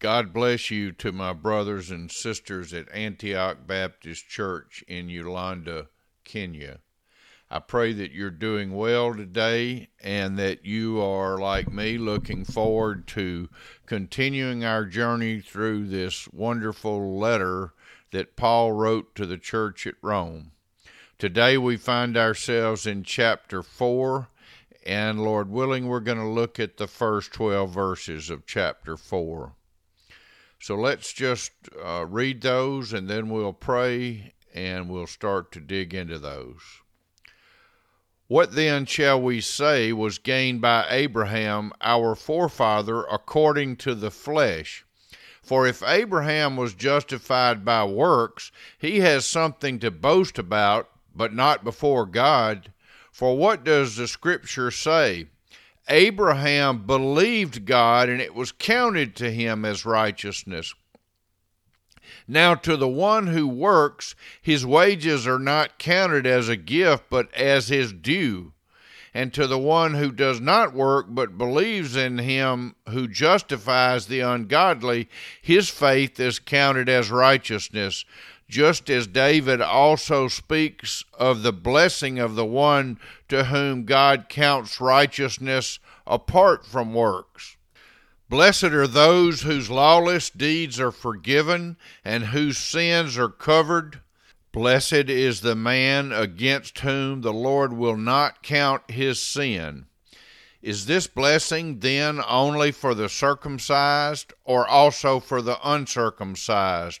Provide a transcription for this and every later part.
God bless you to my brothers and sisters at Antioch Baptist Church in Uganda, Kenya. I pray that you're doing well today and that you are, like me, looking forward to continuing our journey through this wonderful letter that Paul wrote to the church at Rome. Today we find ourselves in chapter 4, and Lord willing, we're going to look at the first 12 verses of chapter 4. So let's just uh, read those and then we'll pray and we'll start to dig into those. What then shall we say was gained by Abraham, our forefather, according to the flesh? For if Abraham was justified by works, he has something to boast about, but not before God. For what does the Scripture say? Abraham believed God, and it was counted to him as righteousness. Now, to the one who works, his wages are not counted as a gift, but as his due. And to the one who does not work, but believes in him who justifies the ungodly, his faith is counted as righteousness just as David also speaks of the blessing of the one to whom God counts righteousness apart from works. Blessed are those whose lawless deeds are forgiven and whose sins are covered. Blessed is the man against whom the Lord will not count his sin. Is this blessing then only for the circumcised or also for the uncircumcised?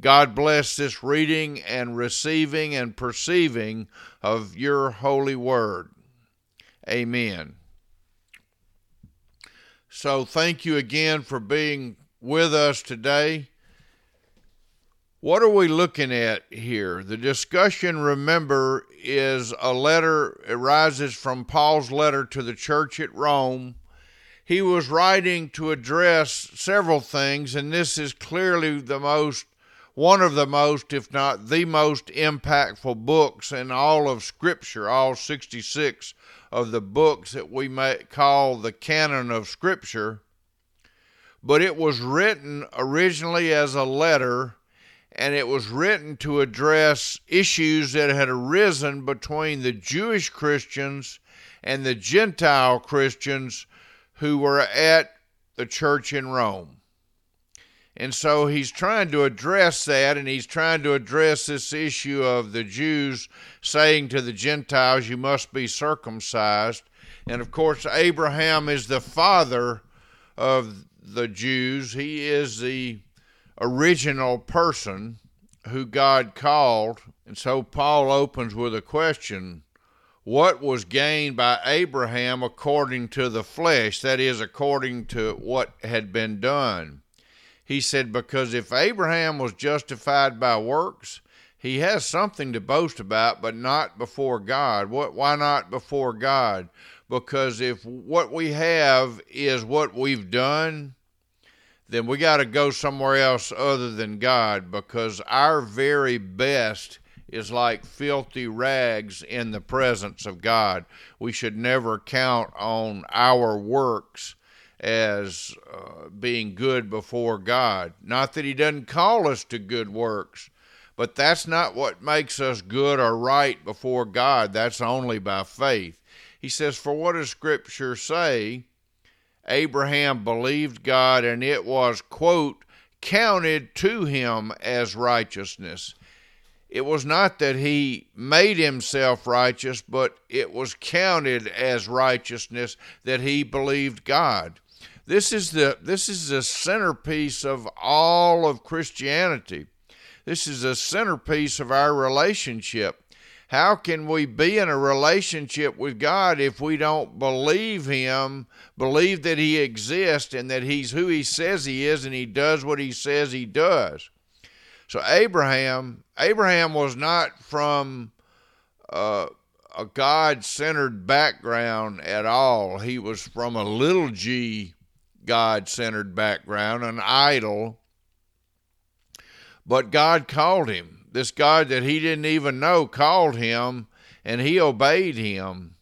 God bless this reading and receiving and perceiving of your holy word. Amen. So, thank you again for being with us today. What are we looking at here? The discussion, remember, is a letter, it arises from Paul's letter to the church at Rome. He was writing to address several things, and this is clearly the most, one of the most, if not the most impactful books in all of Scripture, all 66 of the books that we might call the canon of Scripture. But it was written originally as a letter and it was written to address issues that had arisen between the Jewish Christians and the Gentile Christians who were at the church in Rome. And so he's trying to address that, and he's trying to address this issue of the Jews saying to the Gentiles, You must be circumcised. And of course, Abraham is the father of the Jews, he is the original person who God called. And so Paul opens with a question What was gained by Abraham according to the flesh? That is, according to what had been done. He said, Because if Abraham was justified by works, he has something to boast about, but not before God. What, why not before God? Because if what we have is what we've done, then we got to go somewhere else other than God because our very best is like filthy rags in the presence of God. We should never count on our works as uh, being good before God. Not that He doesn't call us to good works, but that's not what makes us good or right before God. That's only by faith. He says, For what does Scripture say? Abraham believed God and it was, quote, counted to him as righteousness. it was not that he made himself righteous, but it was counted as righteousness that he believed God. This is the this is the centerpiece of all of Christianity. This is the centerpiece of our relationship. How can we be in a relationship with God if we don't believe Him, believe that He exists and that He's who He says He is and He does what He says He does? So Abraham, Abraham was not from uh, a God-centered background at all. He was from a little g God-centered background, an idol. But God called him. This God that he didn't even know called him, and he obeyed him.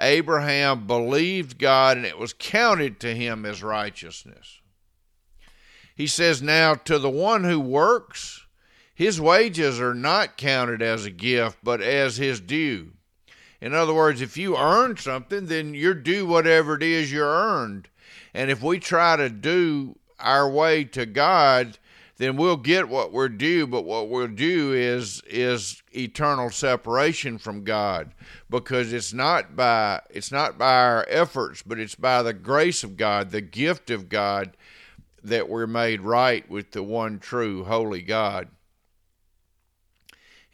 Abraham believed God, and it was counted to him as righteousness. He says, Now to the one who works, his wages are not counted as a gift, but as his due. In other words, if you earn something, then you're due whatever it is you earned. And if we try to do our way to God, then we'll get what we're due, but what we'll do is is eternal separation from God because it's not by it's not by our efforts, but it's by the grace of God, the gift of God that we're made right with the one true holy God.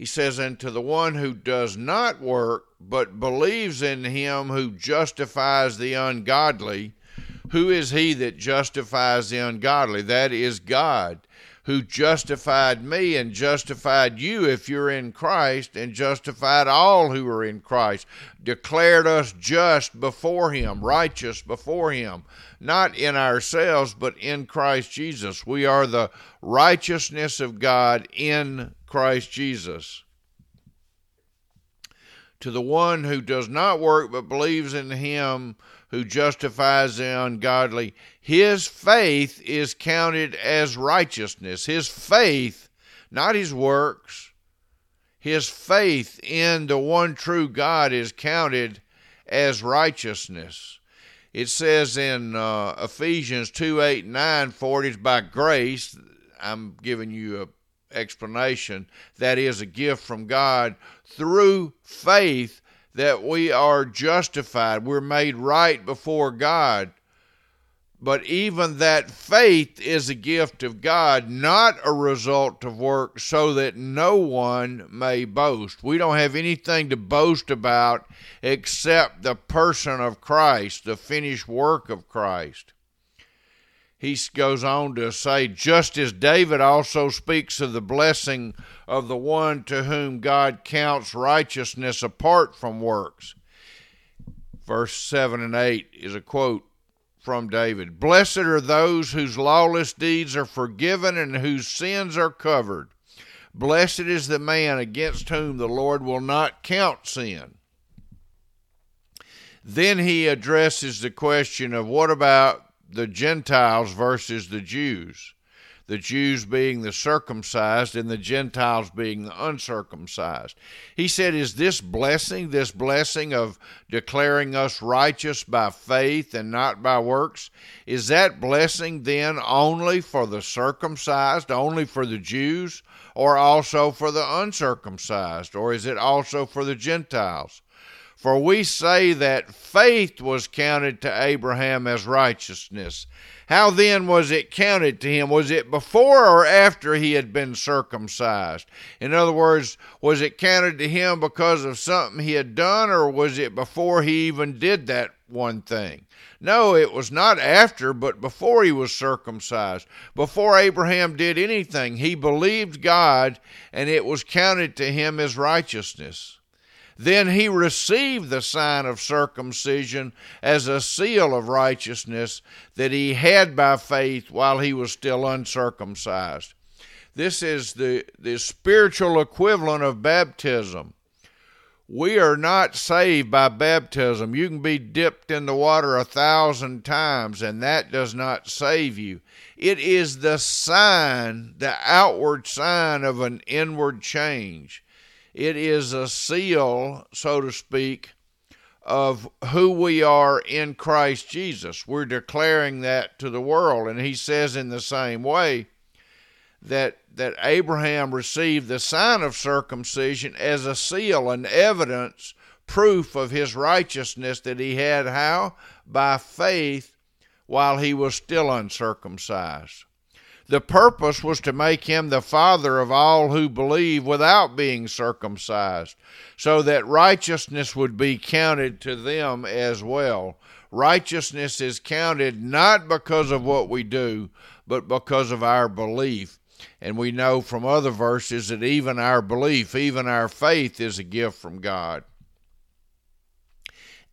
He says, And to the one who does not work, but believes in him who justifies the ungodly, who is he that justifies the ungodly? That is God, who justified me and justified you if you're in Christ, and justified all who are in Christ, declared us just before him, righteous before him not in ourselves, but in Christ Jesus. We are the righteousness of God in Christ Jesus. To the one who does not work but believes in him who justifies the ungodly, his faith is counted as righteousness. His faith, not his works, his faith in the one true God is counted as righteousness it says in uh, Ephesians 2 8 9, for it is by grace, I'm giving you an explanation, that is a gift from God through faith that we are justified. We're made right before God but even that faith is a gift of God, not a result of work, so that no one may boast. We don't have anything to boast about except the person of Christ, the finished work of Christ. He goes on to say, just as David also speaks of the blessing of the one to whom God counts righteousness apart from works. Verse 7 and 8 is a quote from David Blessed are those whose lawless deeds are forgiven and whose sins are covered. Blessed is the man against whom the Lord will not count sin. Then he addresses the question of what about the Gentiles versus the Jews? the Jews being the circumcised and the Gentiles being the uncircumcised. He said, Is this blessing, this blessing of declaring us righteous by faith and not by works, is that blessing then only for the circumcised, only for the Jews, or also for the uncircumcised, or is it also for the Gentiles? For we say that faith was counted to Abraham as righteousness. How then was it counted to him? Was it before or after he had been circumcised? In other words, was it counted to him because of something he had done, or was it before he even did that one thing? No, it was not after, but before he was circumcised. Before Abraham did anything, he believed God, and it was counted to him as righteousness. Then he received the sign of circumcision as a seal of righteousness that he had by faith while he was still uncircumcised. This is the, the spiritual equivalent of baptism. We are not saved by baptism. You can be dipped in the water a thousand times, and that does not save you. It is the sign, the outward sign of an inward change. It is a seal, so to speak, of who we are in Christ Jesus. We're declaring that to the world. And he says in the same way that that Abraham received the sign of circumcision as a seal and evidence, proof of his righteousness that he had how? By faith while he was still uncircumcised. The purpose was to make him the father of all who believe without being circumcised, so that righteousness would be counted to them as well. Righteousness is counted not because of what we do, but because of our belief. And we know from other verses that even our belief, even our faith, is a gift from God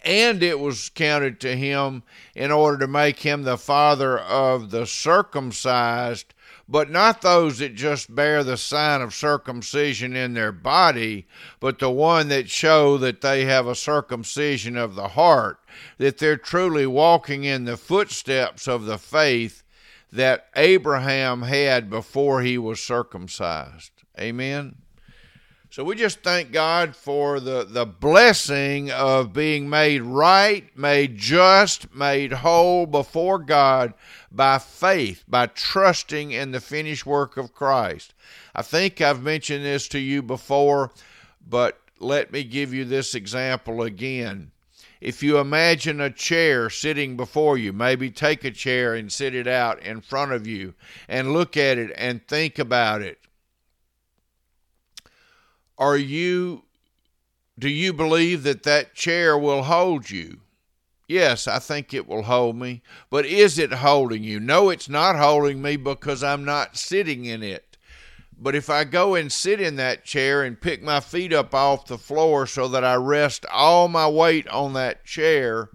and it was counted to him in order to make him the father of the circumcised, but not those that just bear the sign of circumcision in their body, but the one that show that they have a circumcision of the heart, that they're truly walking in the footsteps of the faith that Abraham had before he was circumcised. Amen. So we just thank God for the, the blessing of being made right, made just, made whole before God by faith, by trusting in the finished work of Christ. I think I've mentioned this to you before, but let me give you this example again. If you imagine a chair sitting before you, maybe take a chair and sit it out in front of you and look at it and think about it are you do you believe that that chair will hold you? Yes, I think it will hold me. But is it holding you? No, it's not holding me because I'm not sitting in it. But if I go and sit in that chair and pick my feet up off the floor so that I rest all my weight on that chair,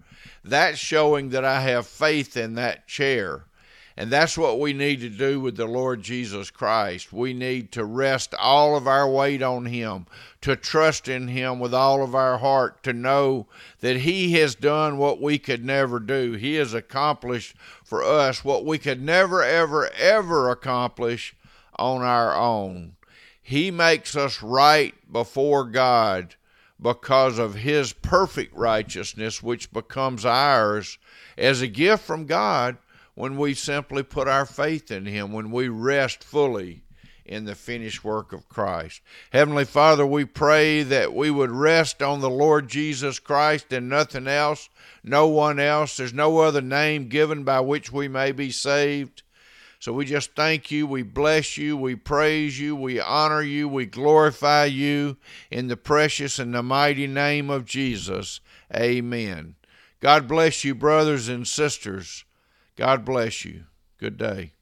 that's showing that I have faith in that chair. And that's what we need to do with the Lord Jesus Christ. We need to rest all of our weight on Him, to trust in Him with all of our heart, to know that He has done what we could never do. He has accomplished for us what we could never, ever, ever accomplish on our own. He makes us right before God because of His perfect righteousness, which becomes ours as a gift from God when we simply put our faith in Him, when we rest fully in the finished work of Christ. Heavenly Father, we pray that we would rest on the Lord Jesus Christ and nothing else, no one else. There's no other name given by which we may be saved. So we just thank you, we bless you, we praise you, we honor you, we glorify you in the precious and the mighty name of Jesus. Amen. God bless you, brothers and sisters. God bless you. Good day.